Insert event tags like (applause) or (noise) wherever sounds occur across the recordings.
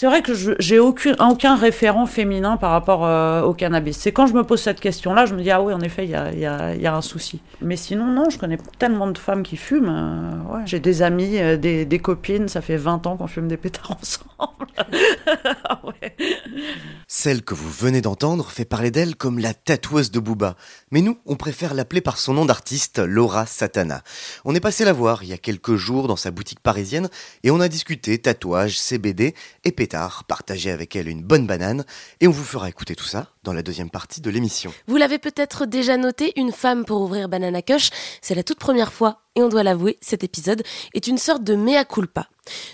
C'est vrai que j'ai aucun, référent féminin par rapport euh, au cannabis. C'est quand je me pose cette question-là, je me dis, ah oui, en effet, il y a, un souci. Mais sinon, non, je connais tellement de femmes qui fument. euh. J'ai des amis, euh, des, copines, ça fait 20 ans qu'on fume des pétards (laughs) ensemble. Ah. Celle que vous venez d'entendre fait parler d'elle comme la tatoueuse de Booba. Mais nous, on préfère l'appeler par son nom d'artiste, Laura Satana. On est passé la voir il y a quelques jours dans sa boutique parisienne et on a discuté tatouage, CBD et pétard, partagé avec elle une bonne banane et on vous fera écouter tout ça dans la deuxième partie de l'émission. Vous l'avez peut-être déjà noté, une femme pour ouvrir Banana Kush, c'est la toute première fois, et on doit l'avouer, cet épisode est une sorte de mea culpa.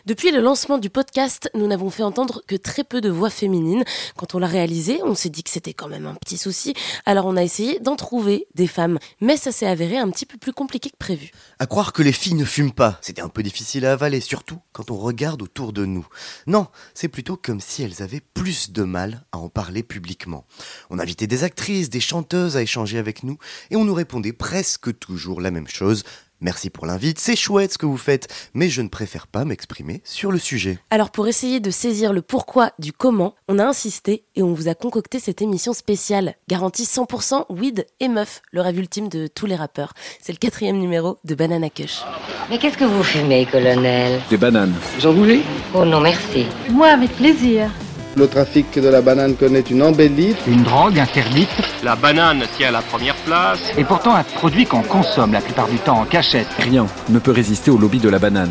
Depuis le lancement du podcast, nous n'avons fait entendre que très peu de voix féminines. Quand on l'a réalisé, on s'est dit que c'était quand même un petit souci, alors on a essayé d'en trouver des femmes. Mais ça s'est avéré un petit peu plus compliqué que prévu. À croire que les filles ne fument pas, c'était un peu difficile à avaler, surtout quand on regarde autour de nous. Non, c'est plutôt comme si elles avaient plus de mal à en parler publiquement. On invitait des actrices, des chanteuses à échanger avec nous, et on nous répondait presque toujours la même chose. Merci pour l'invite, c'est chouette ce que vous faites, mais je ne préfère pas m'exprimer sur le sujet. Alors pour essayer de saisir le pourquoi du comment, on a insisté et on vous a concocté cette émission spéciale, garantie 100% weed et meuf, le rêve ultime de tous les rappeurs. C'est le quatrième numéro de Banana Kush. Mais qu'est-ce que vous fumez, colonel? Des bananes. Vous en voulez Oh non, merci. Moi, avec plaisir. Le trafic de la banane connaît une embellie. Une drogue interdite La banane tient la première place. et pourtant un produit qu'on consomme la plupart du temps en cachette. Rien ne peut résister au lobby de la banane.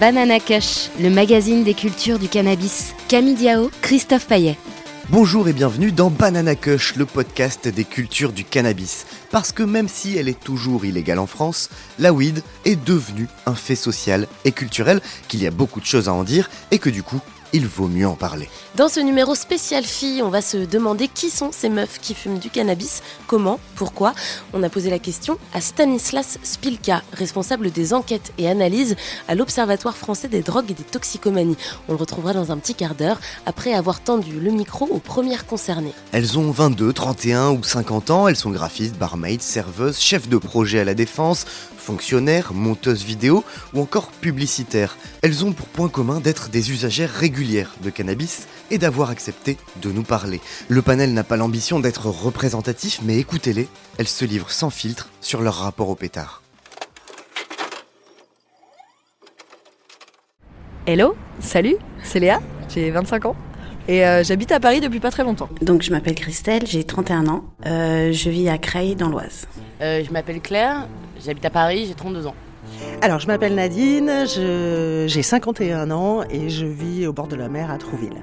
Banana Kush, le magazine des cultures du cannabis. Camille Diao, Christophe Paillet. Bonjour et bienvenue dans Banana Kush, le podcast des cultures du cannabis. Parce que même si elle est toujours illégale en France, la weed est devenue un fait social et culturel, qu'il y a beaucoup de choses à en dire et que du coup, il vaut mieux en parler. Dans ce numéro spécial filles, on va se demander qui sont ces meufs qui fument du cannabis, comment, pourquoi. On a posé la question à Stanislas Spilka, responsable des enquêtes et analyses à l'Observatoire français des drogues et des toxicomanies. On le retrouvera dans un petit quart d'heure après avoir tendu le micro aux premières concernées. Elles ont 22, 31 ou 50 ans, elles sont graphistes, barmaids, serveuses, chefs de projet à la défense, fonctionnaires, monteuses vidéo ou encore publicitaires. Elles ont pour point commun d'être des usagères régulières de cannabis et d'avoir accepté de nous parler. Le panel n'a pas l'ambition d'être représentatif, mais écoutez-les, elles se livrent sans filtre sur leur rapport au pétard. Hello, salut, c'est Léa, j'ai 25 ans et euh, j'habite à Paris depuis pas très longtemps. Donc je m'appelle Christelle, j'ai 31 ans, Euh, je vis à Creil dans l'Oise. Euh, je m'appelle Claire, j'habite à Paris, j'ai 32 ans. Alors, je m'appelle Nadine, je- j'ai 51 ans et je vis au bord de la mer à Trouville.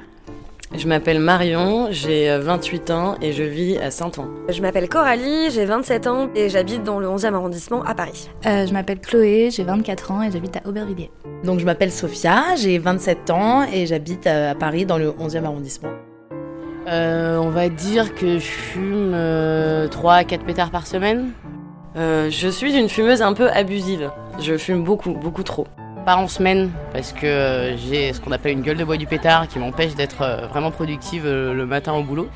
Je m'appelle Marion, j'ai euh, 28 ans et je vis à Saint-Ouen. Je m'appelle Coralie, j'ai 27 ans et j'habite dans le 11e arrondissement à Paris. Euh, je m'appelle Chloé, j'ai 24 ans et j'habite à Aubervilliers. Donc je m'appelle Sophia, j'ai 27 ans et j'habite à Paris dans le 11e arrondissement. Euh, on va dire que je fume 3 à 4 pétards par semaine. Euh, je suis une fumeuse un peu abusive. Je fume beaucoup, beaucoup trop. Pas en semaine, parce que euh, j'ai ce qu'on appelle une gueule de bois du pétard qui m'empêche d'être euh, vraiment productive le matin au boulot.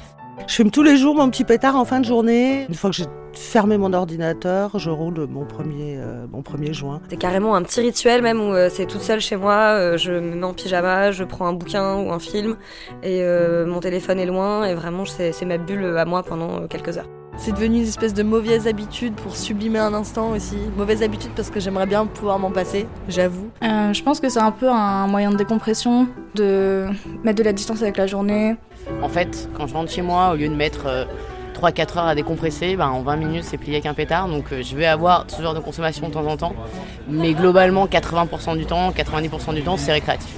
Je fume tous les jours mon petit pétard en fin de journée. Une fois que j'ai fermé mon ordinateur, je roule mon premier, euh, mon premier joint. C'est carrément un petit rituel même où euh, c'est toute seule chez moi, euh, je me mets en pyjama, je prends un bouquin ou un film et euh, mon téléphone est loin et vraiment c'est ma bulle à moi pendant quelques heures. C'est devenu une espèce de mauvaise habitude pour sublimer un instant aussi. Mauvaise habitude parce que j'aimerais bien pouvoir m'en passer, j'avoue. Euh, je pense que c'est un peu un moyen de décompression, de mettre de la distance avec la journée. En fait, quand je rentre chez moi, au lieu de mettre 3-4 heures à décompresser, ben, en 20 minutes c'est plié avec un pétard. Donc euh, je vais avoir ce genre de consommation de temps en temps. Mais globalement, 80% du temps, 90% du temps, c'est récréatif.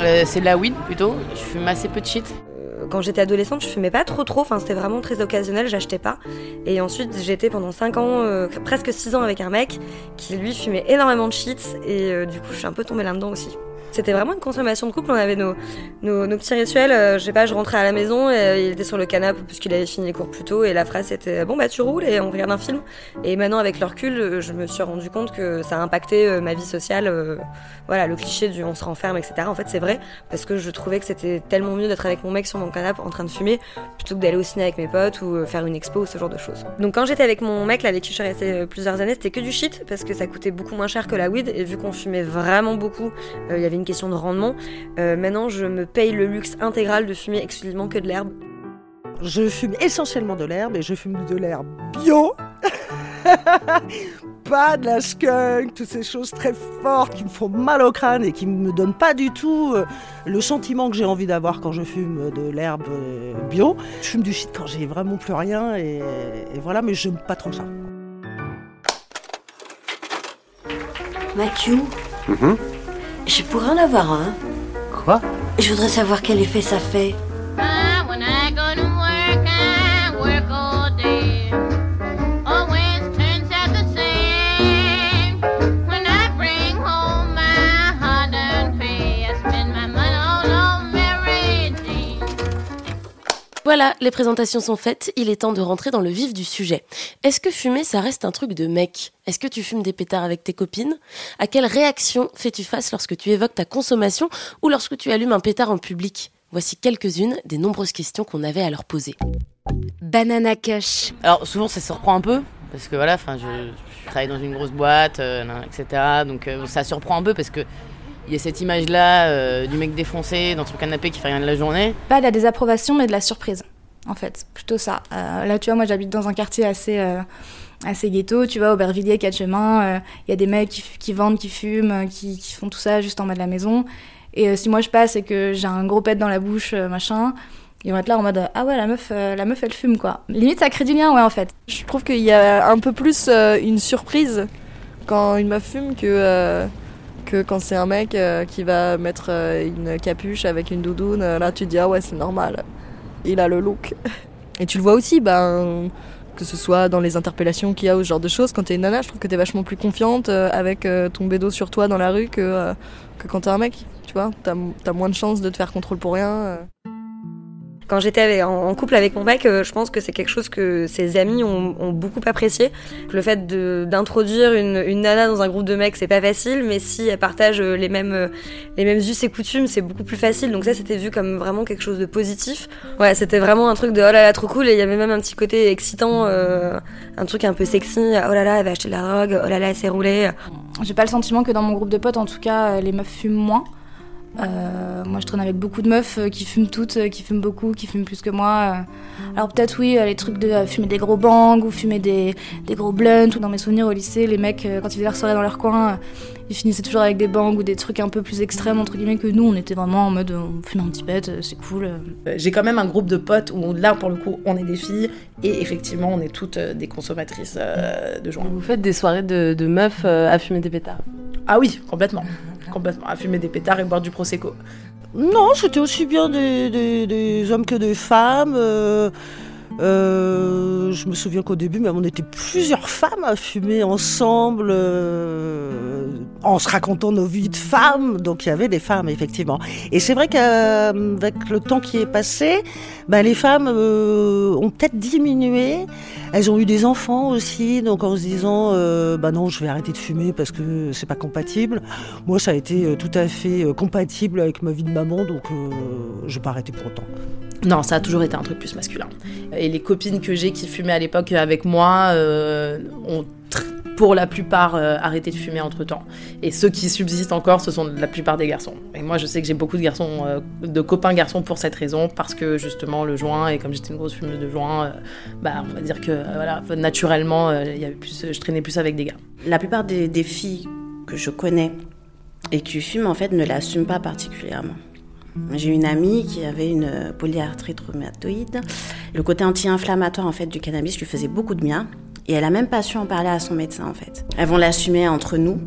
Euh, c'est de la weed plutôt. Je fume assez peu de shit. Quand j'étais adolescente, je fumais pas trop trop, enfin c'était vraiment très occasionnel, j'achetais pas. Et ensuite, j'étais pendant 5 ans, euh, presque 6 ans avec un mec qui lui fumait énormément de shit et euh, du coup, je suis un peu tombée là-dedans aussi. C'était vraiment une consommation de couple. On avait nos, petits rituels. Euh, je sais pas, je rentrais à la maison et euh, il était sur le canapé puisqu'il avait fini les cours plus tôt. Et la phrase c'était Bon, bah tu roules et on regarde un film. Et maintenant, avec le recul, euh, je me suis rendu compte que ça a impacté euh, ma vie sociale. voilà, le cliché du on se renferme, etc. En fait, c'est vrai parce que je trouvais que c'était tellement mieux d'être avec mon mec sur mon canapé en train de fumer plutôt que d'aller au ciné avec mes potes ou faire une expo ou ce genre de choses. Donc, quand j'étais avec mon mec, là, avec qui je suis restée plusieurs années, c'était que du shit parce que ça coûtait beaucoup moins cher que la weed. Et vu qu'on fumait vraiment beaucoup, il y avait une question de rendement. Euh, maintenant, je me paye le luxe intégral de fumer exclusivement que de l'herbe. Je fume essentiellement de l'herbe et je fume de l'herbe bio. (laughs) pas de la skunk, toutes ces choses très fortes qui me font mal au crâne et qui me donnent pas du tout euh, le sentiment que j'ai envie d'avoir quand je fume de l'herbe euh, bio. Je fume du shit quand j'ai vraiment plus rien et, et voilà, mais j'aime pas trop ça. Mathieu, je pourrais en avoir un. Quoi? Je voudrais savoir quel effet ça fait. Voilà, les présentations sont faites, il est temps de rentrer dans le vif du sujet. Est-ce que fumer, ça reste un truc de mec? Est-ce que tu fumes des pétards avec tes copines? À quelle réaction fais-tu face lorsque tu évoques ta consommation ou lorsque tu allumes un pétard en public? Voici quelques-unes des nombreuses questions qu'on avait à leur poser. Banana Kush. Alors souvent ça surprend un peu parce que voilà, enfin je, je travaille dans une grosse boîte, euh, etc. Donc euh, ça surprend un peu parce que il y a cette image là du mec défoncé dans son canapé qui fait rien de la journée. Pas de la désapprobation, mais de la surprise, en fait. Plutôt ça. Euh, là, tu vois, moi, j'habite dans un quartier assez, euh, assez ghetto. Tu vois, Aubervilliers, quatre chemins. Il y a des mecs qui, vendent, qui fument, euh, qui, font tout ça juste en bas de la maison. Et euh, si moi je passe et que j'ai un gros pet dans la bouche, euh, machin, ils vont être là en mode ah ouais la meuf euh, la meuf elle fume quoi. Limite ça crée du lien ouais en fait. Je trouve qu'il y a un peu plus euh, une surprise quand une meuf fume que, euh, que quand c'est un mec euh, qui va mettre euh, une capuche avec une doudoune. Euh, Là, tu dis, ah ouais, c'est normal. Il a le look. Et tu le vois aussi, ben, que ce soit dans les interpellations qu'il y a ou ce genre de choses. Quand t'es une nana, je trouve que t'es vachement plus confiante avec ton bédo sur toi dans la rue que, que quand t'es un mec. Tu vois, t'as as moins de chances de te faire contrôle pour rien. Quand j'étais en couple avec mon mec, euh, je pense que c'est quelque chose que ses amis ont, beaucoup apprécié. Le fait d'introduire une, nana dans un groupe de mecs, c'est pas facile, mais si elle partage euh, les mêmes, euh, les mêmes us et coutumes, c'est beaucoup plus facile. Donc ça, c'était vu comme vraiment quelque chose de positif. Ouais, c'était vraiment un truc de oh là là, trop cool. Et il y avait même un petit côté excitant, un truc un peu sexy. Oh là là, elle va acheter de la drogue. Oh là là, elle s'est roulée. J'ai pas le sentiment que dans mon groupe de potes, en tout cas, les meufs fument moins. Euh, moi, je traîne avec beaucoup de meufs euh, qui fument toutes, euh, qui fument beaucoup, qui fument plus que moi. Alors peut-être oui, les trucs de fumer des gros bangs ou fumer des, des gros blunts. Ou dans mes souvenirs au lycée, les mecs, quand ils faisaient leur soirée dans leur coin, ils finissaient toujours avec des bangs ou des trucs un peu plus extrêmes entre guillemets que nous. On était vraiment en mode, on fume un petit pet, c'est cool. J'ai quand même un groupe de potes où là, pour le coup, on est des filles et effectivement, on est toutes des consommatrices de joints. Vous faites des soirées de, de meufs à fumer des pétards? Ah oui, complètement. Complètement. À fumer des pétards et boire du prosecco. Non, c'était aussi bien des, hommes que des femmes. euh, euh, je me souviens qu'au début, même, on était plusieurs femmes à fumer ensemble, euh, en se racontant nos vies de femmes. Donc il y avait des femmes, effectivement. Et c'est vrai qu'avec le temps qui est passé, bah, les femmes ont peut-être diminué. Elles ont eu des enfants aussi, donc en se disant, euh, bah non, je vais arrêter de fumer parce que c'est pas compatible. Moi, ça a été euh, tout à fait euh, compatible avec ma vie de maman, donc je vais pas arrêter pour autant. Non, ça a toujours été un truc plus masculin. Et les copines que j'ai qui fumaient à l'époque avec moi ont pour la plupart euh, arrêté de fumer entre temps. Et ceux qui subsistent encore, ce sont la plupart des garçons. Et moi, je sais que j'ai beaucoup de garçons, euh, de copains garçons pour cette raison, parce que justement le joint, et comme j'étais une grosse fumeuse de joint, euh, bah on va dire que euh, voilà, naturellement, il y avait plus, je traînais plus avec des gars. La plupart des, des filles que je connais et qui fument, en fait, ne l'assument pas particulièrement. J'ai une amie qui avait une polyarthrite rhumatoïde. Le côté anti-inflammatoire en fait du cannabis lui faisait beaucoup de bien et elle a même pas su en parler à son médecin en fait. Elles vont l'assumer entre nous,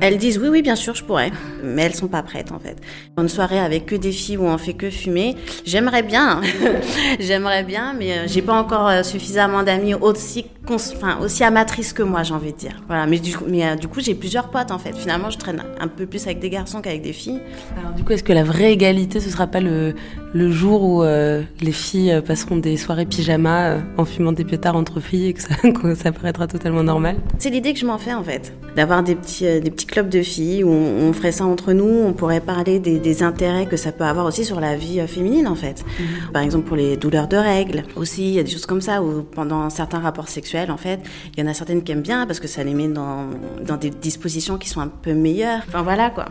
Elles disent oui, oui, bien sûr, je pourrais, mais elles sont pas prêtes en fait. Une soirée avec que des filles où on fait que fumer, j'aimerais bien, (laughs) j'aimerais bien, mais euh, j'ai pas encore euh, suffisamment d'amis aussi, enfin, aussi amatrices que moi, j'ai envie de dire. Voilà, mais du coup, mais, euh, du coup j'ai plusieurs potes en fait. Finalement, je traîne un peu plus avec des garçons qu'avec des filles. Alors du coup, est-ce que la vraie égalité, ce sera pas le, le jour où les filles passeront des soirées pyjama en fumant des pétards entre filles et que ça, (laughs) que ça paraîtra totalement normal? C'est l'idée que je m'en fais en fait, d'avoir des petits, des petits clubs de filles où on, ferait ça entre nous, on pourrait parler des, intérêts que ça peut avoir aussi sur la vie euh, féminine en fait. Mhm. Par exemple pour les douleurs de règles, aussi il y a des choses comme ça où pendant certains rapports sexuels en fait, il y en a certaines qui aiment bien parce que ça les met dans, dans des dispositions qui sont un peu meilleures. Enfin voilà quoi.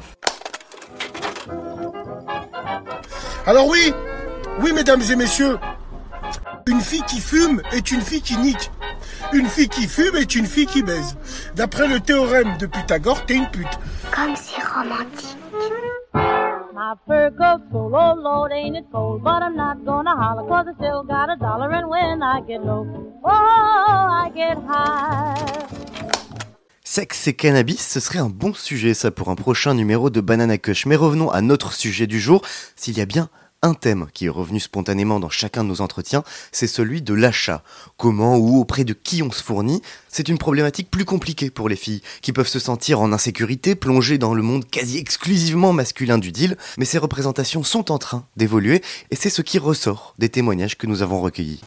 Alors oui, oui mesdames et messieurs, une fille qui fume est une fille qui nique. Une fille qui fume est une fille qui baise. D'après le théorème de Pythagore, t'es une pute. Comme c'est romantique. My fur coat full, oh Lord, ain't it cold? But I'm not gonna holler, cause I still got a dollar, and when I get low, oh, I get high. Sexe et cannabis, ce serait un bon sujet ça pour un prochain numéro de Banana Cush. Mais revenons à notre sujet du jour, s'il y a bien un thème qui est revenu spontanément dans chacun de nos entretiens, c'est celui de l'achat. Comment ou auprès de qui on se fournit, c'est une problématique plus compliquée pour les filles, qui peuvent se sentir en insécurité, plongées dans le monde quasi exclusivement masculin du deal, mais ces représentations sont en train d'évoluer, et c'est ce qui ressort des témoignages que nous avons recueillis.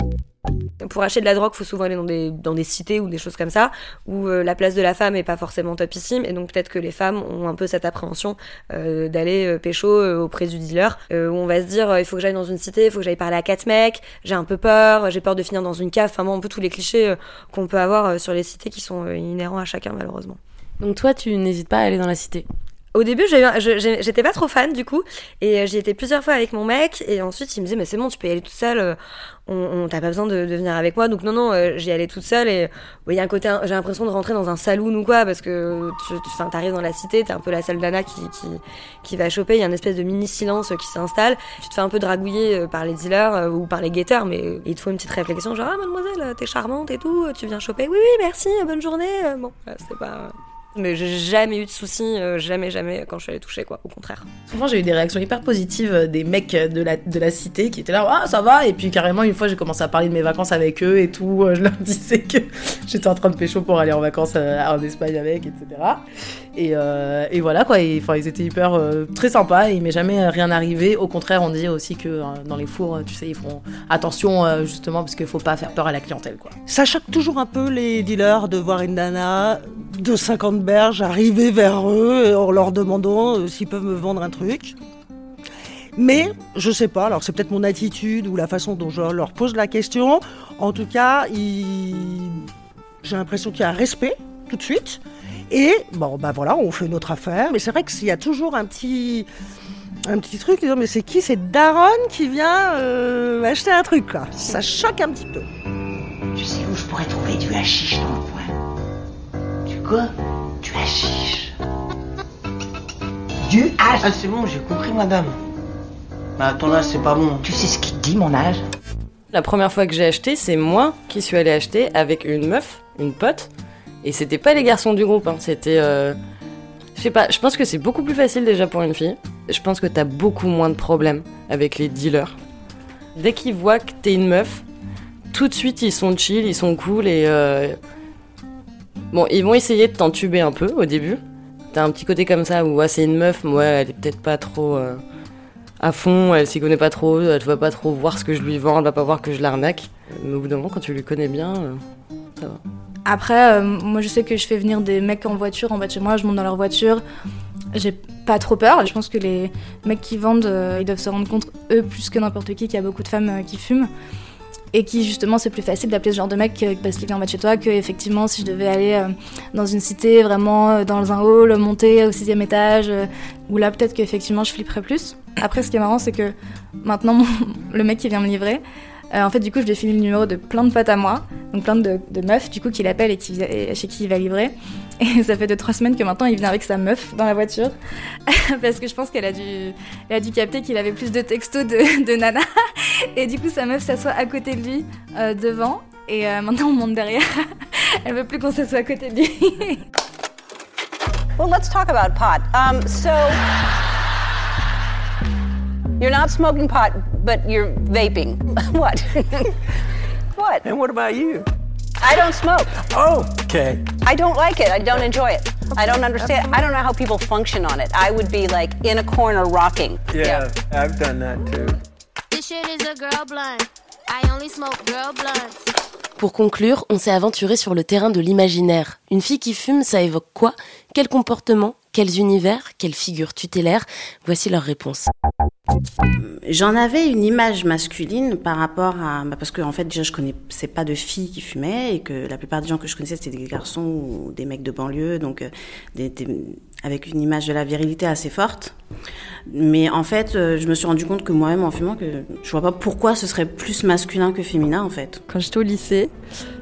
Pour acheter de la drogue, il faut souvent aller dans des, dans des cités ou des choses comme ça, où euh, la place de la femme est pas forcément topissime, et donc peut-être que les femmes ont un peu cette appréhension euh, d'aller euh, pécho auprès du dealer, où on va se dire il faut que j'aille dans une cité, il faut que j'aille parler à quatre mecs, j'ai un peu peur, j'ai peur de finir dans une cave, enfin bon, un peu tous les clichés qu'on peut avoir sur les cités qui sont inhérents à chacun malheureusement. Donc toi, tu n'hésites pas à aller dans la cité? Au début, j'étais pas trop fan du coup, et j'y étais plusieurs fois avec mon mec, et ensuite il me disait mais c'est bon, tu peux y aller toute seule, on, t'as pas besoin de, venir avec moi. Donc non, non, euh, j'y allais toute seule et il y a un côté, j'ai l'impression de rentrer dans un saloon ou quoi, parce que tu t'arrives dans la cité, t'es un peu la seule d'Anna qui, qui, va choper, il y a une espèce de mini silence qui s'installe. Tu te fais un peu dragouiller euh, par les dealers euh, ou par les guetteurs, mais il te faut une petite réflexion, genre ah mademoiselle, t'es charmante et tout, tu viens choper. Oui, oui, merci, bonne journée. Bon, c'est pas. Mais j'ai jamais eu de soucis, euh, jamais, jamais quand je suis allée toucher, quoi, au contraire. Souvent, j'ai eu des réactions hyper positives euh, des mecs de la, de la cité qui étaient là, ah, ça va, et puis carrément, une fois, j'ai commencé à parler de mes vacances avec eux et tout, euh, je leur (laughs) disais que j'étais en train de pécho pour aller en vacances en Espagne avec, etc. Et, et voilà, quoi, enfin, ils étaient hyper très sympas et il m'est jamais rien arrivé. Au contraire, on dit aussi que dans les fours, tu sais, ils font attention, justement, parce qu'il faut pas faire peur à la clientèle, quoi. Ça choque toujours un peu les dealers de voir une nana de 50 berge arriver vers eux en leur demandant euh, s'ils peuvent me vendre un truc. Mais je sais pas, alors c'est peut-être mon attitude ou la façon dont je leur pose la question. En tout cas, j'ai l'impression qu'il y a un respect tout de suite. Et bon, bah voilà, on fait notre affaire. Mais c'est vrai qu'il y a toujours un petit, un petit truc disant mais c'est qui? C'est Daron qui vient euh, acheter un truc là. Ça choque un petit peu. Tu sais où je pourrais trouver du hashish dans le coin? Du quoi? Du hashish. Du hashish Ah, c'est bon, j'ai compris, madame. Mais attends, là, c'est pas bon. Tu sais ce qu'il dit, mon âge La première fois que j'ai acheté, c'est moi qui suis allée acheter avec une meuf, une pote. Et c'était pas les garçons du groupe, hein. c'était. Euh... Je sais pas, je pense que c'est beaucoup plus facile déjà pour une fille. Je pense que t'as beaucoup moins de problèmes avec les dealers. Dès qu'ils voient que t'es une meuf, tout de suite ils sont chill, ils sont cool et. Euh Bon, ils vont essayer de t'entuber un peu au début. T'as un petit côté comme ça où c'est une meuf, moi elle est peut-être pas trop euh, à fond, elle s'y connaît pas trop, elle va pas trop voir ce que je lui vends, elle va pas voir que je l'arnaque. Mais au bout d'un moment, quand tu lui connais bien, euh, ça va. Après, euh, moi je sais que je fais venir des mecs en voiture en bas de chez moi, je monte dans leur voiture. J'ai pas trop peur. Je pense que les mecs qui vendent, ils doivent se rendre compte, eux plus que n'importe qui, qu'il y a beaucoup de femmes qui fument et qui justement c'est plus facile d'appeler ce genre de mec parce qu'il vient en bas de chez toi que effectivement si je devais aller euh, dans une cité vraiment euh, dans un hall monter au sixième étage euh, où là peut-être qu'effectivement je flipperais plus. Après ce qui est marrant c'est que maintenant (laughs) le mec qui vient me livrer en fait du coup je filé le numéro de plein de potes à moi donc plein de, meufs du coup qu'il appelle et, qui, chez qui il va livrer. (laughs) Et ça fait deux trois semaines que maintenant il vient avec sa meuf dans la voiture. (laughs) Parce que je pense qu'elle a dû, a dû capter qu'il avait plus de textos de, nana. Et du coup sa meuf s'assoit à côté de lui euh, devant et euh, maintenant on monte derrière. (laughs) elle veut plus qu'on s'assoie à côté de lui. (laughs) Well, let's talk about pot. Um, so, you're not smoking pot, but you're vaping. (laughs) what? what? And what about you? I don't smoke. Oh, okay. I don't like it. I don't enjoy it. I don't understand. I don't know how people function on it. I would be like in a corner rocking. Yeah, I've done that too. Pour conclure, on s'est aventuré sur le terrain de l'imaginaire. Une fille qui fume, ça évoque quoi? Quel comportement? Quels univers? Quelles figures tutélaires Voici leurs réponses. J'en avais une image masculine par rapport à. bah, parce que, en fait, déjà, je connaissais pas de filles qui fumaient et que la plupart des gens que je connaissais, c'était des garçons ou des mecs de banlieue, donc euh, des- des- avec une image de la virilité assez forte. Mais en fait, euh, je me suis rendu compte que moi-même, en fumant, que je vois pas pourquoi ce serait plus masculin que féminin, en fait. Quand j'étais au lycée,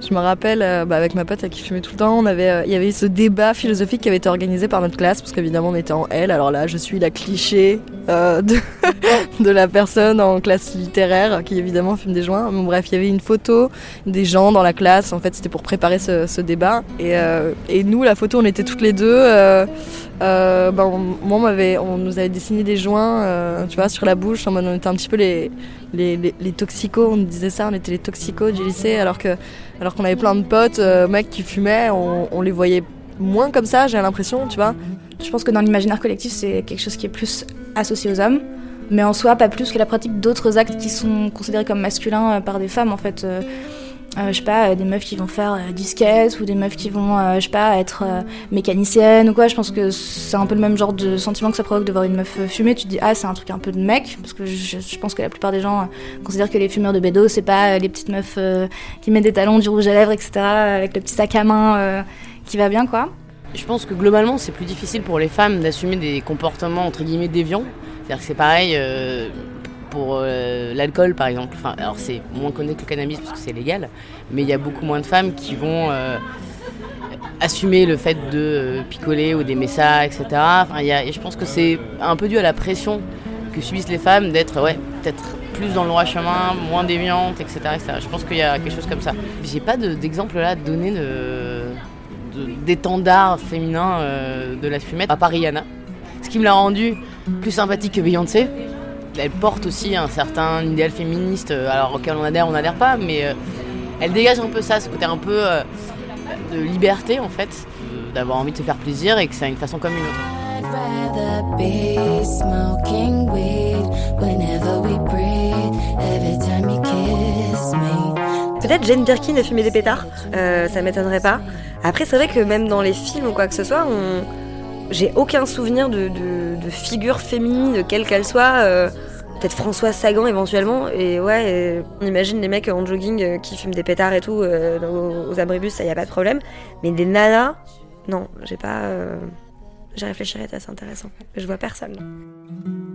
je me rappelle, euh, bah, avec ma pote avec qui fumait tout le temps, on avait, euh, il y avait ce débat philosophique qui avait été organisé par notre classe, parce qu'évidemment on était en L. Alors là, je suis la cliché (laughs) de, la personne en classe littéraire qui évidemment fume des joints. Bon, bref, il y avait une photo des gens dans la classe. En fait, c'était pour préparer ce, débat. Et nous, la photo, on était toutes les deux. Ben, moi, on, m'avait- on nous avait dessiné des joints, euh, tu vois, sur la bouche. En mode, on était un petit peu les, les, les, les toxicos. On disait ça, on était les toxicos du lycée, alors que, alors qu'on avait plein de potes, euh, mecs qui fumaient. On, on les voyait moins comme ça. J'ai l'impression, tu vois. Je pense que dans l'imaginaire collectif, c'est quelque chose qui est plus associé aux hommes, mais en soi, pas plus que la pratique d'autres actes qui sont considérés comme masculins par des femmes, en fait. Euh, je sais pas, euh, des meufs qui vont faire euh, skate ou des meufs qui vont, je sais pas, être mécaniciennes ou quoi. Je pense que c'est un peu le même genre de sentiment que ça provoque de voir une meuf fumer. Tu te dis, ah, c'est un truc un peu de mec, parce que je, pense que la plupart des gens considèrent que les fumeurs de bédo, c'est pas les petites meufs qui mettent des talons, du rouge à lèvres, etc., avec le petit sac à main qui va bien, quoi. Je pense que globalement, c'est plus difficile pour les femmes d'assumer des comportements entre guillemets déviants. C'est-à-dire que c'est pareil pour euh, l'alcool, par exemple. Enfin, alors c'est moins connu que le cannabis parce que c'est légal, mais il y a beaucoup moins de femmes qui vont euh, assumer le fait de euh, picoler ou d'aimer ça, etc. Enfin, y a- et je pense que c'est un peu dû à la pression que subissent les femmes d'être, ouais, peut-être plus dans le droit chemin, moins déviantes, etc. Je pense qu'il y a quelque chose comme ça. J'ai pas de- d'exemple là à donner de de- d'étendard féminin de la fumette, à part Rihanna. Ce qui me l'a rendue plus sympathique que Beyoncé. Elle porte aussi un certain idéal féministe, euh, alors auquel on adhère, on n'adhère pas, mais euh, elle dégage un peu ça, ce côté un peu euh, de liberté en fait, d'avoir envie de se faire plaisir et que c'est une façon comme une autre. Peut-être Jane Birkin a fumé des pétards, euh, ça m'étonnerait pas. Après, c'est vrai que même dans les films ou quoi que ce soit, on... j'ai aucun souvenir de, de, figure féminine, quelle qu'elle soit. euh, Peut-être Françoise Sagan éventuellement. Et ouais, on imagine les mecs en jogging euh, qui fument des pétards et tout euh, aux, abribus, ça y a pas de problème. Mais des nanas, non, j'ai pas. J'y réfléchirais, c'est assez intéressant. Je vois personne.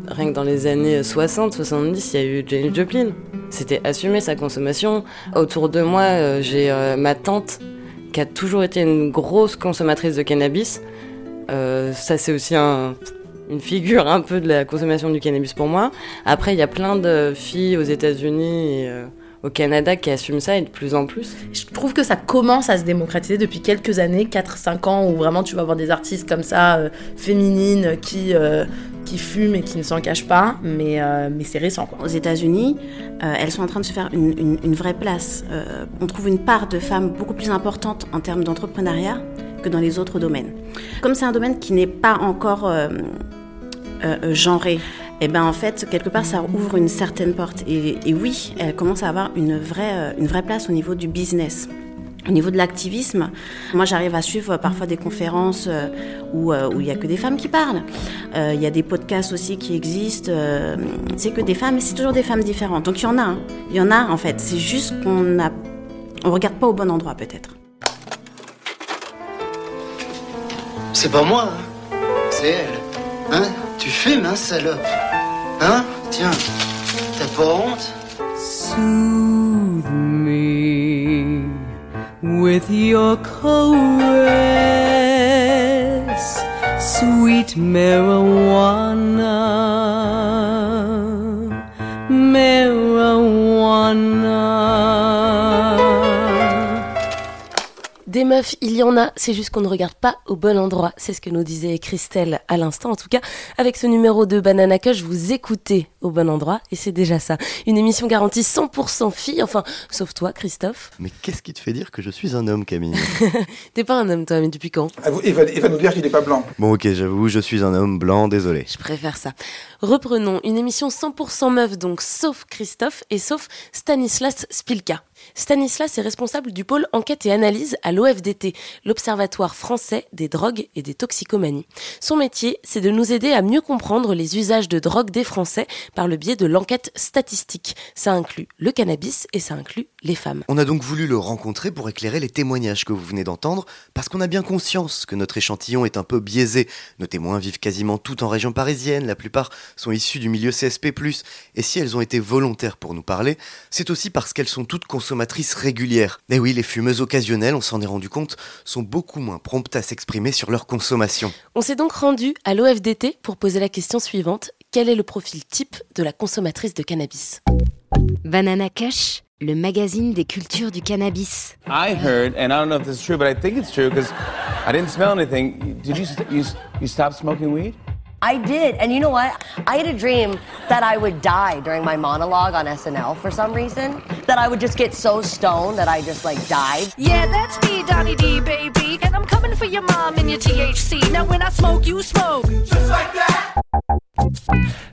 Rien que dans les années 60-70, il y a eu James Joplin. C'était assumer sa consommation. Autour de moi, j'ai ma tante qui a toujours été une grosse consommatrice de cannabis. Euh, ça, c'est aussi un- une figure un peu de la consommation du cannabis pour moi. Après, il y a plein de filles aux États-Unis et euh, au Canada qui assument ça et de plus en plus. Je trouve que ça commence à se démocratiser depuis quelques années, 4-5 ans, où vraiment tu vas voir des artistes comme ça, euh, féminines, qui, euh, qui fument et qui ne s'en cachent pas, mais, euh, mais c'est récent. Quoi. Aux États-Unis, euh, elles sont en train de se faire une, une- une vraie place. Euh, on trouve une part de femmes beaucoup plus importante en termes d'entrepreneuriat que dans les autres domaines. Comme c'est un domaine qui n'est pas encore euh, euh, euh, genré, et ben en fait quelque part ça ouvre une certaine porte. Et, oui, elle commence à avoir une vraie, euh, une vraie place au niveau du business. Au niveau de l'activisme, moi j'arrive à suivre parfois des conférences euh, où euh, où il y a que des femmes qui parlent. Euh, Il y a des podcasts aussi qui existent. euh, c'est que des femmes, c'est toujours des femmes différentes. Donc il y en a, hein. il y en a en fait. C'est juste qu'on a, on regarde pas au bon endroit peut-être. C'est pas moi, hein. c'est elle. Hein? Tu fumes, hein, salope? Hein? Tiens, t'as pas honte? Soothe me with your caress, sweet marijuana, Des meufs, il y en a, c'est juste qu'on ne regarde pas au bon endroit. C'est ce que nous disait Christelle à l'instant. En tout cas, avec ce numéro de Banana Cush, vous écoutez au bon endroit et c'est déjà ça. Une émission garantie 100% filles, enfin, sauf toi, Christophe. Mais qu'est-ce qui te fait dire que je suis un homme, Camille? (laughs) T'es pas un homme, toi, mais depuis quand? Ah, vous- Il va, il va nous dire qu'il n'est pas blanc. Bon, ok, j'avoue, je suis un homme blanc, désolé. Je préfère ça. Reprenons une émission 100% meuf, donc sauf Christophe et sauf Stanislas Spilka. Stanislas est responsable du pôle enquête et analyse à l'OFDT, l'Observatoire français des drogues et des toxicomanies. Son métier, c'est de nous aider à mieux comprendre les usages de drogue des Français par le biais de l'enquête statistique. Ça inclut le cannabis et ça inclut les femmes. On a donc voulu le rencontrer pour éclairer les témoignages que vous venez d'entendre, parce qu'on a bien conscience que notre échantillon est un peu biaisé. Nos témoins vivent quasiment tout en région parisienne, la plupart sont issus du milieu CSP+, et si elles ont été volontaires pour nous parler, c'est aussi parce qu'elles sont toutes consommatrices régulières. Et oui, les fumeuses occasionnelles, on s'en est rendu compte, sont beaucoup moins promptes à s'exprimer sur leur consommation. On s'est donc rendu à l'OFDT pour poser la question suivante. Quel est le profil type de la consommatrice de cannabis? Banana Kush, le magazine des cultures du cannabis. I heard, and I don't know if this is true, but I think it's true because I didn't smell anything. Did you you you stop smoking weed? I did. And you know what? I had a dream that I would die during my monologue on SNL for some reason. That I would just get so stoned that I just like died. Yeah, that's me, Donnie D, baby. And I'm coming for your mom and your THC. Now, when I smoke, you smoke. Just like that.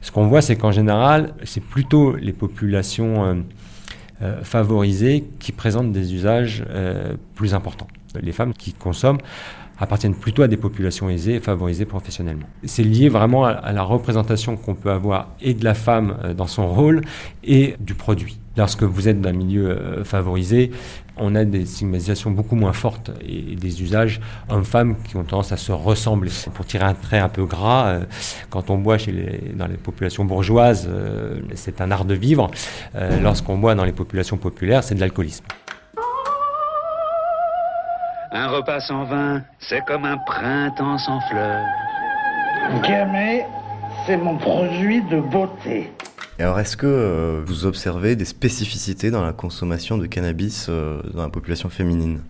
Ce qu'on voit, c'est qu'en général, c'est plutôt les populations euh, euh, favorisées qui présentent des usages euh, plus importants. Les femmes qui consomment appartiennent plutôt à des populations aisées et favorisées professionnellement. C'est lié vraiment à, la représentation qu'on peut avoir et de la femme euh, dans son rôle et du produit. Lorsque vous êtes d'un milieu euh, favorisé, on a des stigmatisations beaucoup moins fortes et, des usages hommes-femmes qui ont tendance à se ressembler. Pour tirer un trait un peu gras, euh, quand on boit chez les, dans les populations bourgeoises, c'est un art de vivre. Lorsqu'on boit dans les populations populaires, c'est de l'alcoolisme. Un repas sans vin, c'est comme un printemps sans fleurs. Gamay, c'est mon produit de beauté. Et alors, est-ce que euh, vous observez des spécificités dans la consommation de cannabis euh, dans la population féminine?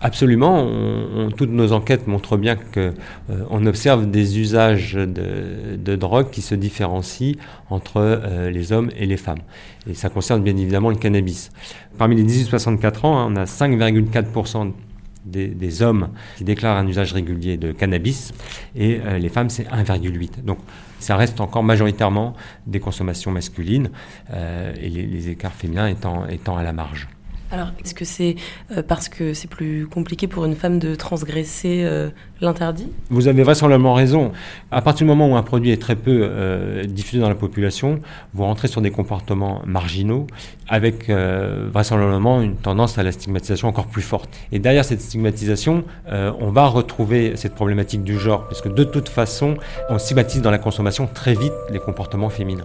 Absolument. On- on- toutes nos enquêtes montrent bien que euh, on observe des usages de, de drogue qui se différencient entre euh, les hommes et les femmes. Et ça concerne bien évidemment le cannabis. Parmi les 18-64 ans, hein, on a 5,4% des, hommes qui déclarent un usage régulier de cannabis et euh, les femmes c'est 1,8. Donc ça reste encore majoritairement des consommations masculines euh, et les, les écarts féminins étant, étant à la marge. Alors, est-ce que c'est euh, parce que c'est plus compliqué pour une femme de transgresser euh, l'interdit? Vous avez vraisemblablement raison. À partir du moment où un produit est très peu euh, diffusé dans la population, vous rentrez sur des comportements marginaux avec vraisemblablement une tendance à la stigmatisation encore plus forte. Et derrière cette stigmatisation, on va retrouver cette problématique du genre, parce que de toute façon, on stigmatise dans la consommation très vite les comportements féminins.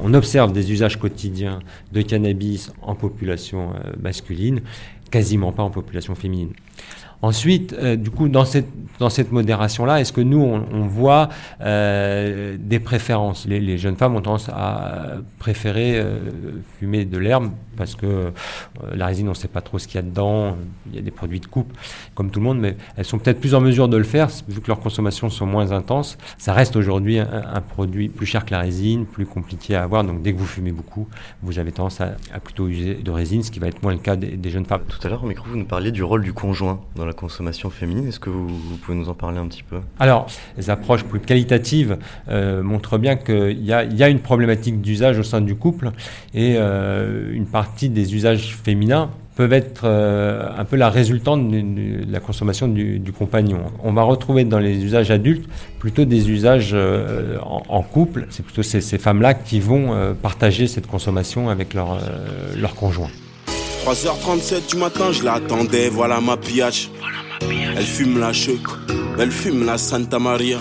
On observe des usages quotidiens de cannabis en population euh, masculine, quasiment pas en population féminine. Ensuite, euh, du coup, dans cette, dans cette modération-là, est-ce que nous, on, voit euh, des préférences? Les, jeunes femmes ont tendance à préférer euh, fumer de l'herbe parce que la résine, on ne sait pas trop ce qu'il y a dedans. Il y a des produits de coupe, comme tout le monde, mais elles sont peut-être plus en mesure de le faire, vu que leurs consommations sont moins intenses. Ça reste aujourd'hui un, produit plus cher que la résine, plus compliqué à avoir. Donc, dès que vous fumez beaucoup, vous avez tendance à, à plutôt user de résine, ce qui va être moins le cas des, des jeunes femmes. Tout à l'heure, au micro, vous nous parliez du rôle du conjoint dans la consommation féminine. Est-ce que vous, pouvez nous en parler un petit peu? Alors, les approches plus qualitatives euh, montrent bien qu'il y a, une problématique d'usage au sein du couple et euh, une partie des usages féminins peuvent être euh, un peu la résultante de, la consommation du, compagnon. On va retrouver dans les usages adultes plutôt des usages en, couple. C'est plutôt ces, femmes-là qui vont partager cette consommation avec leur conjoint. 3h37 du matin, je l'attendais, voilà ma ma Elle fume la chèque, elle fume la Santa Maria.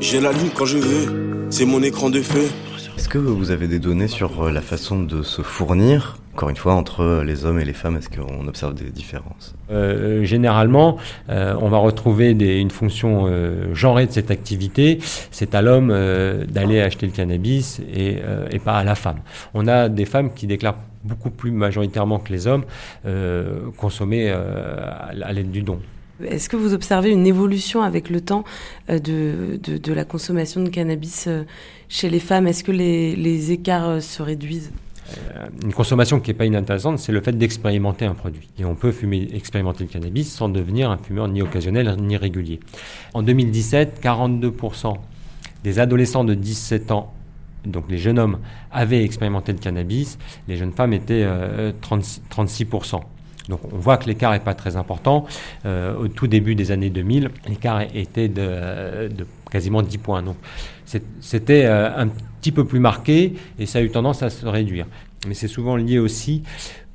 J'ai la lune quand je veux, c'est mon écran de feu. Est-ce que vous avez des données sur euh, la façon de se fournir, encore une fois, entre les hommes et les femmes Est-ce qu'on observe des différences? Euh, généralement, euh, on va retrouver des- une fonction euh, genrée de cette activité. C'est à l'homme euh, d'aller acheter le cannabis et, euh, et pas à la femme. On a des femmes qui déclarent beaucoup plus majoritairement que les hommes euh, consommer euh, à l'aide du don. Est-ce que vous observez une évolution avec le temps euh, de, de, de la consommation de cannabis euh, chez les femmes? Est-ce que les, les écarts euh, se réduisent? Euh, Une consommation qui n'est pas inintéressante, c'est le fait d'expérimenter un produit. Et on peut fumer, expérimenter le cannabis sans devenir un fumeur ni occasionnel ni régulier. En 2017, 42% des adolescents de 17 ans, donc les jeunes hommes, avaient expérimenté le cannabis. Les jeunes femmes étaient euh, 36, 36%. Donc on voit que l'écart n'est pas très important. Euh, au tout début des années 2000, l'écart était de, quasiment 10 points. Donc c'était euh, un peu plus marqué et ça a eu tendance à se réduire. Mais c'est souvent lié aussi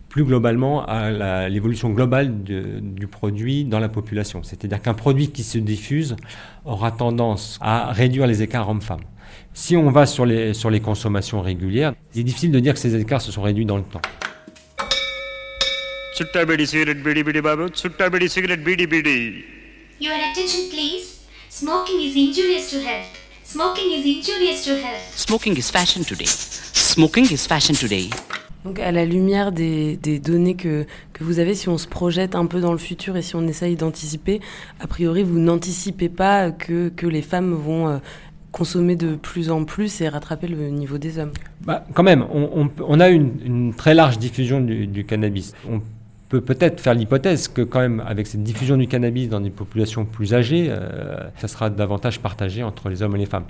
plus globalement à l'évolution globale de- du produit dans la population. C'est-à-dire qu'un produit qui se diffuse aura tendance à réduire les écarts hommes-femmes. Si on va sur les, sur les consommations régulières, il est difficile de dire que ces écarts se sont réduits dans le temps. Your attention, please. Smoking is injurious to health. Smoking is injurious to health. Smoking is fashion today. Smoking is fashion today. Donc à la lumière des, des données que, que vous avez, si on se projette un peu dans le futur et si on essaye d'anticiper, a priori vous n'anticipez pas que, que les femmes vont euh, consommer de plus en plus et rattraper le niveau des hommes. Bah, quand même, on, on a une, une très large diffusion du, du cannabis. On peut peut-être faire l'hypothèse que quand même, avec cette diffusion du cannabis dans des populations plus âgées, euh, ça sera davantage partagé entre les hommes et les femmes.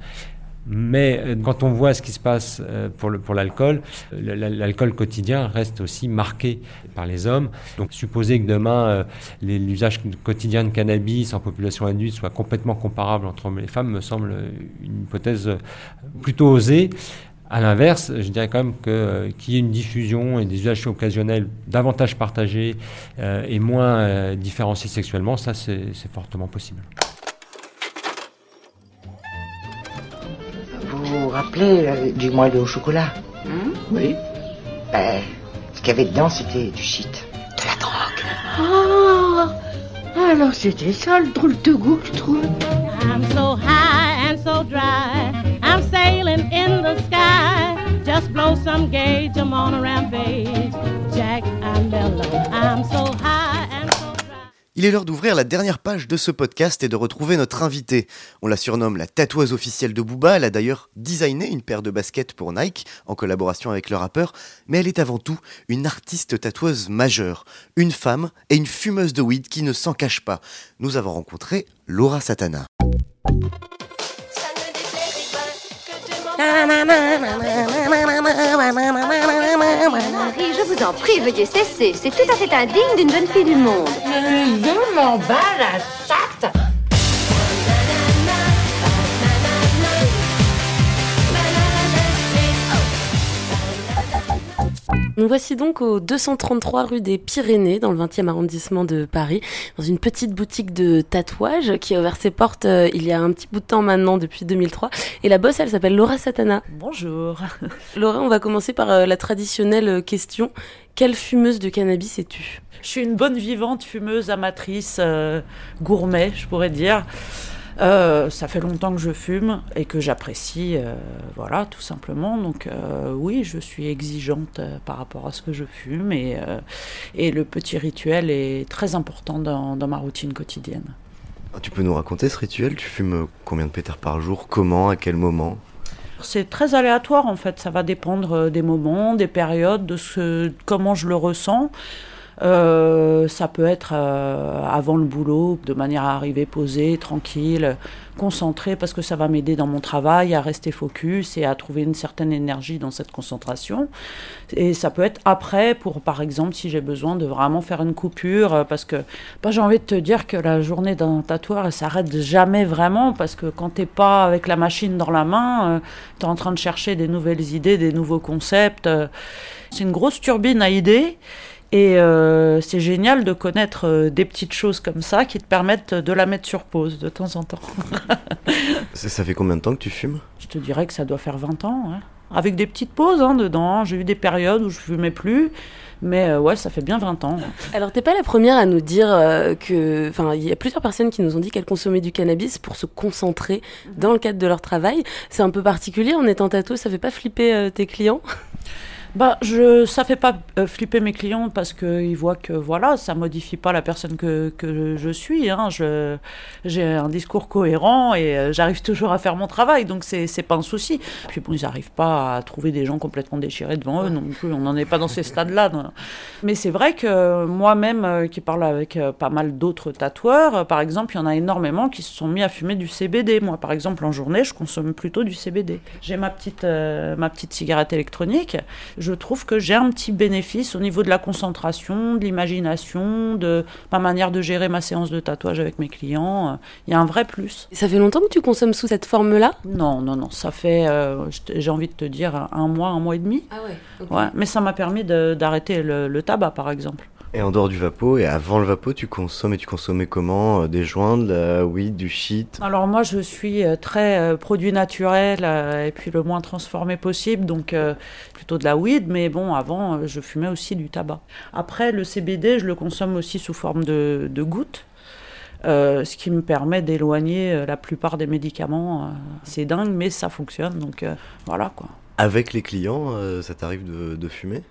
Mais euh, quand on voit ce qui se passe euh, pour l'alcool, l'alcool quotidien reste aussi marqué par les hommes. Donc supposer que demain euh, l'usage quotidien de cannabis en population adulte soit complètement comparable entre hommes et femmes me semble une hypothèse plutôt osée. À l'inverse, je dirais quand même que qu'il y ait une diffusion et des usages occasionnels davantage partagés et moins différenciés sexuellement, ça c'est fortement possible. Vous vous rappelez euh, du moelleux au chocolat Oui. Ben, ce qu'il y avait dedans, c'était du shit. De la drogue. Ah, alors c'était ça le drôle de goût, je trouve. I'm so high and so dry. I'm sailing in the sky. Just blow some gauge, I'm on a rampage. Jack, I'm mellow. I'm so high Il est l'heure d'ouvrir la dernière page de ce podcast et de retrouver notre invitée. On la surnomme la tatoueuse officielle de Booba. Elle a d'ailleurs designé une paire de baskets pour Nike en collaboration avec le rappeur. Mais elle est avant tout une artiste tatoueuse majeure, une femme et une fumeuse de weed qui ne s'en cache pas. Nous avons rencontré Laura Satana. Je vous en prie, veuillez cesser. C'est tout à fait indigne d'une jeune fille du monde. Je m'en bats la chatte. Nous voici donc au 233 rue des Pyrénées, dans le 20e arrondissement de Paris, dans une petite boutique de tatouage qui a ouvert ses portes euh, il y a un petit bout de temps maintenant, depuis 2003. Et la boss, elle s'appelle Laura Satana. Bonjour. (laughs) Laura, on va commencer par euh, la traditionnelle euh, question. Quelle fumeuse de cannabis es-tu? Je suis une bonne vivante, fumeuse, amatrice, euh, gourmet, je pourrais dire. Euh, ça fait longtemps que je fume et que j'apprécie, euh, voilà, tout simplement. Donc euh, oui, je suis exigeante par rapport à ce que je fume et, et le petit rituel est très important dans, dans ma routine quotidienne. Ah, Tu peux nous raconter ce rituel? Tu fumes combien de pétards par jour? Comment? À quel moment? C'est très aléatoire en fait, ça va dépendre des moments, des périodes, de ce, comment je le ressens. Euh, ça peut être euh, avant le boulot, de manière à arriver posée, tranquille, concentrée, parce que ça va m'aider dans mon travail à rester focus et à trouver une certaine énergie dans cette concentration. Et ça peut être après, pour par exemple, si j'ai besoin de vraiment faire une coupure, euh, parce que bah, j'ai envie de te dire que la journée d'un tatoueur, elle s'arrête jamais vraiment, parce que quand t'es pas avec la machine dans la main, tu es en train de chercher des nouvelles idées, des nouveaux concepts. euh, c'est une grosse turbine à idées Et euh, c'est génial de connaître euh, des petites choses comme ça qui te permettent de la mettre sur pause de temps en temps. (laughs) Ça, ça fait combien de temps que tu fumes? Je te dirais que ça doit faire 20 ans, ouais. avec des petites pauses hein, dedans. J'ai eu des périodes où je fumais plus, mais euh, ouais, ça fait bien 20 ans. Alors, t'es pas la première à nous dire euh, que. Enfin, il y a plusieurs personnes qui nous ont dit qu'elles consommaient du cannabis pour se concentrer dans le cadre de leur travail. C'est un peu particulier en étant tatoué, ça fait pas flipper euh, tes clients? Bah, je, ça fait pas euh, flipper mes clients parce qu'ils voient que voilà, ça modifie pas la personne que, que je suis. Hein. J'ai un discours cohérent et euh, j'arrive toujours à faire mon travail, donc c'est, c'est pas un souci. Puis bon, ils n'arrivent pas à trouver des gens complètement déchirés devant eux non plus. On n'en est pas dans ces stades-là. Mais c'est vrai que moi-même, euh, qui parle avec pas mal d'autres tatoueurs, par exemple, il y en a énormément qui se sont mis à fumer du CBD. Moi, par exemple, en journée, je consomme plutôt du CBD. J'ai ma ma petite cigarette électronique. Je trouve que j'ai un petit bénéfice au niveau de la concentration, de l'imagination, de ma manière de gérer ma séance de tatouage avec mes clients. Euh, Il y a un vrai plus. Et ça fait longtemps que tu consommes sous cette forme-là? Non, non, non. Ça fait, euh, j'ai envie de te dire, un mois, un mois et demi. Ah ouais, Ouais, mais ça m'a permis d'arrêter le, le tabac, par exemple. Et en dehors du vapo, et avant le vapo, tu consommes et tu consommais comment Euh, Des joints, de la weed, du shit? Alors moi, je suis euh, très euh, produit naturel et puis le moins transformé possible, donc plutôt de la weed. Mais bon, avant, je fumais aussi du tabac. Après, le CBD, je le consomme aussi sous forme de, de gouttes. euh, ce qui me permet d'éloigner la plupart des médicaments. c'est dingue, mais ça fonctionne, donc euh, voilà quoi. Avec les clients, euh, ça t'arrive de, de fumer?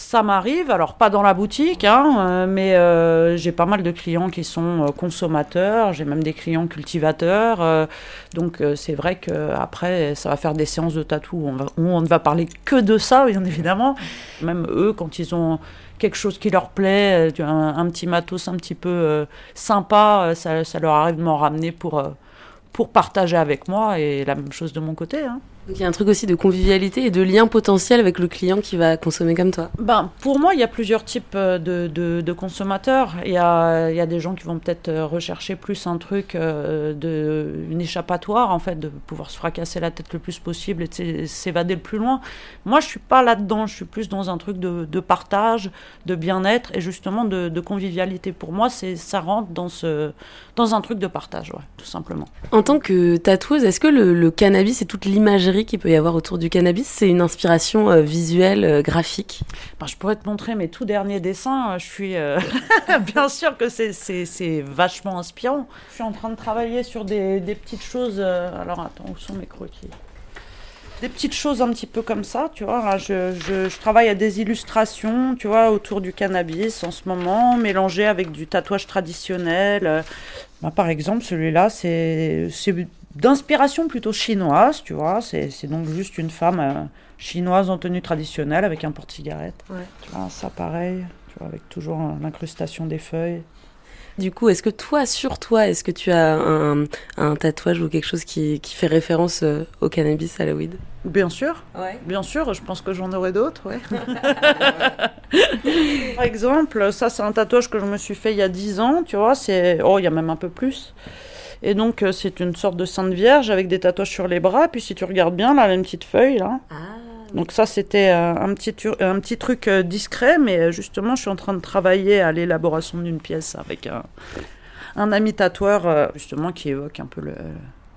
Ça m'arrive, alors pas dans la boutique, hein, euh, mais euh, j'ai pas mal de clients qui sont euh, consommateurs, j'ai même des clients cultivateurs, donc c'est vrai que après ça va faire des séances de tatou où on, ne va parler que de ça, bien évidemment. Même eux, quand ils ont quelque chose qui leur plaît, un, petit matos un petit peu sympa, ça, leur arrive de m'en ramener pour, pour partager avec moi, et la même chose de mon côté. Hein. Donc il y a un truc aussi de convivialité et de lien potentiel avec le client qui va consommer comme toi. Ben, pour moi, il y a plusieurs types euh, de, de, de consommateurs. Il y a, il y a des gens qui vont peut-être euh, rechercher plus un truc, euh, de, une échappatoire, en fait, de pouvoir se fracasser la tête le plus possible et de s'é- s'évader le plus loin. Moi, je suis pas là-dedans. Je suis plus dans un truc de, de partage, de bien-être et justement de, de convivialité. Pour moi, c'est ça rentre dans, ce, dans un truc de partage, ouais, tout simplement. En tant que tatoueuse, est-ce que le, le cannabis et toute l'imagerie qu'il peut y avoir autour du cannabis, c'est une inspiration euh, visuelle, euh, graphique Ben, je pourrais te montrer mes tout derniers dessins. Je suis euh, (laughs) bien sûr que c'est- vachement inspirant. Je suis en train de travailler sur des, petites choses. euh, alors attends, où sont mes croquis? Des petites choses un petit peu comme ça, tu vois. Là, je, travaille à des illustrations, tu vois, autour du cannabis en ce moment, mélangées avec du tatouage traditionnel. Euh, ben, par exemple, celui-là, c'est d'inspiration plutôt chinoise, tu vois. C'est donc juste une femme euh, chinoise en tenue traditionnelle avec un porte-cigarette. Ouais. Tu vois, ça pareil, tu vois, avec toujours l'incrustation des feuilles. Du coup, est-ce que toi, sur toi, est-ce que tu as un, un tatouage ou quelque chose qui, qui fait référence euh, au cannabis, à la weed? Bien sûr. Ouais. Bien sûr, je pense que j'en aurai d'autres, ouais. (laughs) Par exemple, ça c'est un tatouage que je me suis fait il y a 10 ans, tu vois, c'est oh, il y a même un peu plus. Et donc euh, c'est une sorte de sainte vierge avec des tatouages sur les bras, puis si tu regardes bien là, elle a une petite feuille là. Donc ça c'était euh, un petit un petit truc euh, discret mais justement, je suis en train de travailler à l'élaboration d'une pièce avec un un ami tatoueur justement qui évoque un peu le-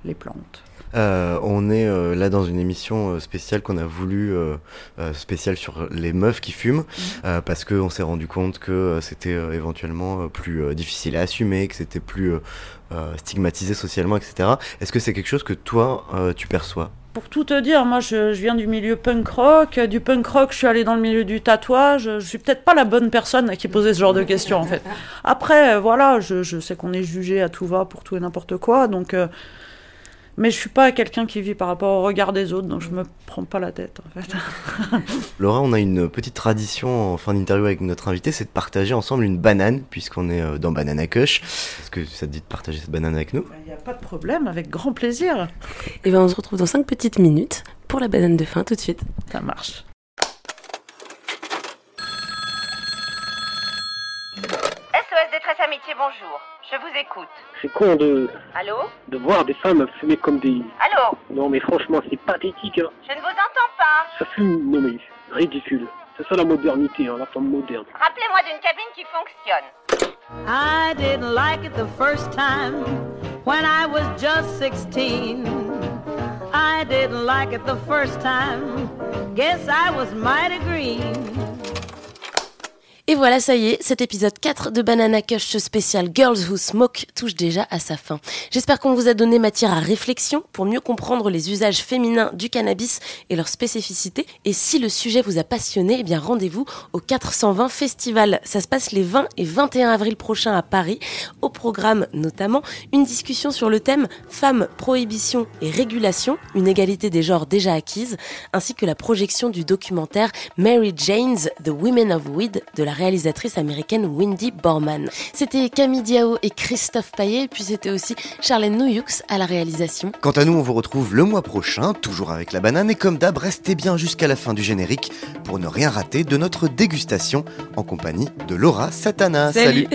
les plantes. Euh, on est euh, là dans une émission euh, spéciale qu'on a voulu spéciale sur les meufs qui fument euh, parce qu'on s'est rendu compte que c'était éventuellement plus difficile à assumer, que c'était plus stigmatisé socialement, etc. Est-ce que c'est quelque chose que toi tu perçois? Pour tout te dire, moi je, je viens du milieu punk rock. Du punk rock, je suis allée dans le milieu du tatouage. Je suis peut-être pas la bonne personne à qui poser ce genre de questions en fait. Après, voilà, je, je sais qu'on est jugé à tout va pour tout et n'importe quoi. Donc, euh, mais je suis pas quelqu'un qui vit par rapport au regard des autres, donc je me prends pas la tête en fait. (laughs) Laura, on a une petite tradition en fin d'interview avec notre invité, c'est de partager ensemble une banane, puisqu'on est euh, dans Banana Kush. Est-ce que ça te dit de partager cette banane avec nous? Il n'y a pas de problème, avec grand plaisir. Et ben on se retrouve dans 5 petites minutes pour la banane de fin tout de suite. Ça marche. SOS Détresse Amitié, bonjour. Je vous écoute. C'est con de, Allô de voir des femmes fumer comme des... Allô Non mais franchement c'est pathétique hein. Je ne vous entends pas. Ça fume, non mais ridicule. C'est ça la modernité, hein, la femme moderne. Rappelez-moi d'une cabine qui fonctionne. I didn't like it the first time when I was just 16. I didn't like it the first time. Guess I was mighty green. Et voilà, ça y est, cet épisode 4 de Banana Kush spécial Girls Who Smoke touche déjà à sa fin. J'espère qu'on vous a donné matière à réflexion pour mieux comprendre les usages féminins du cannabis et leurs spécificités. Et si le sujet vous a passionné, eh bien rendez-vous au 420 Festival. Ça se passe les 20 et 21 avril prochains à Paris. Au programme notamment une discussion sur le thème Femmes, prohibition et régulation, une égalité des genres déjà acquise, ainsi que la projection du documentaire Mary Jane's The Women of Weed de la réalisatrice américaine Wendy Borman. C'était Camille Diao et Christophe Paillet, puis c'était aussi Charlène Nouyux à la réalisation. Quant à nous, on vous retrouve le mois prochain, toujours avec la banane, et comme d'hab, restez bien jusqu'à la fin du générique pour ne rien rater de notre dégustation en compagnie de Laura Satana. Salut.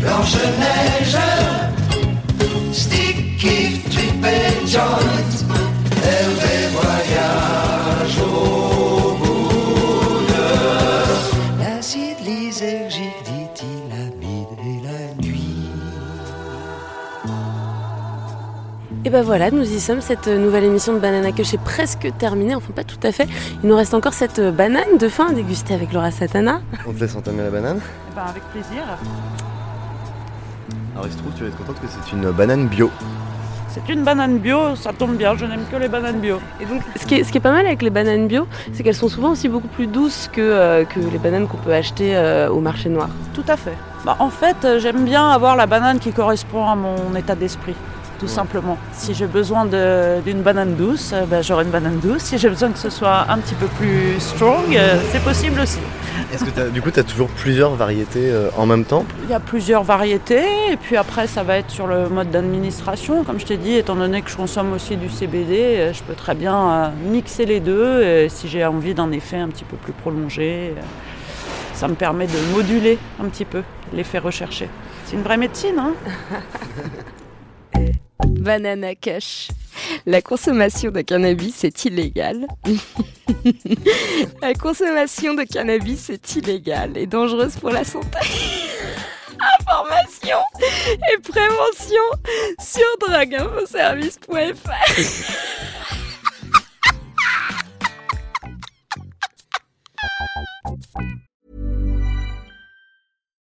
Blanche-Neige, joint, Hervé voyage au bout de l'acide lysergique, dithylamide et la nuit. Et ben voilà, nous y sommes. Cette nouvelle émission de Banana Kush est presque terminée. Enfin, pas tout à fait. Il nous reste encore cette banane de fin à déguster avec Laura Satana. On te laisse entamer la banane Eh ben, avec plaisir. Alors il se trouve, tu vas être contente que c'est une banane bio. C'est une banane bio, ça tombe bien, je n'aime que les bananes bio. Et donc, ce qui, est, ce qui est pas mal avec les bananes bio, c'est qu'elles sont souvent aussi beaucoup plus douces que, euh, que les bananes qu'on peut acheter euh, au marché noir. Tout à fait. Bah, en fait, euh, j'aime bien avoir la banane qui correspond à mon état d'esprit. Tout simplement. Si j'ai besoin d'une banane douce, bah, j'aurai une banane douce. Si j'ai besoin que ce soit un petit peu plus strong, euh, c'est possible aussi. Est-ce que du coup tu as toujours plusieurs variétés euh, en même temps? Il y a plusieurs variétés, et puis après, ça va être sur le mode d'administration. Comme je t'ai dit, étant donné que je consomme aussi du CBD, euh, je peux très bien euh, mixer les deux euh, si j'ai envie d'un effet un petit peu plus prolongé. euh, Ça me permet de moduler un petit peu l'effet recherché. C'est une vraie médecine, hein? (laughs) Banana Kush. La consommation de cannabis est illégale. la consommation de cannabis est illégale et dangereuse pour la santé. Information et prévention sur drogueinfoservice.fr.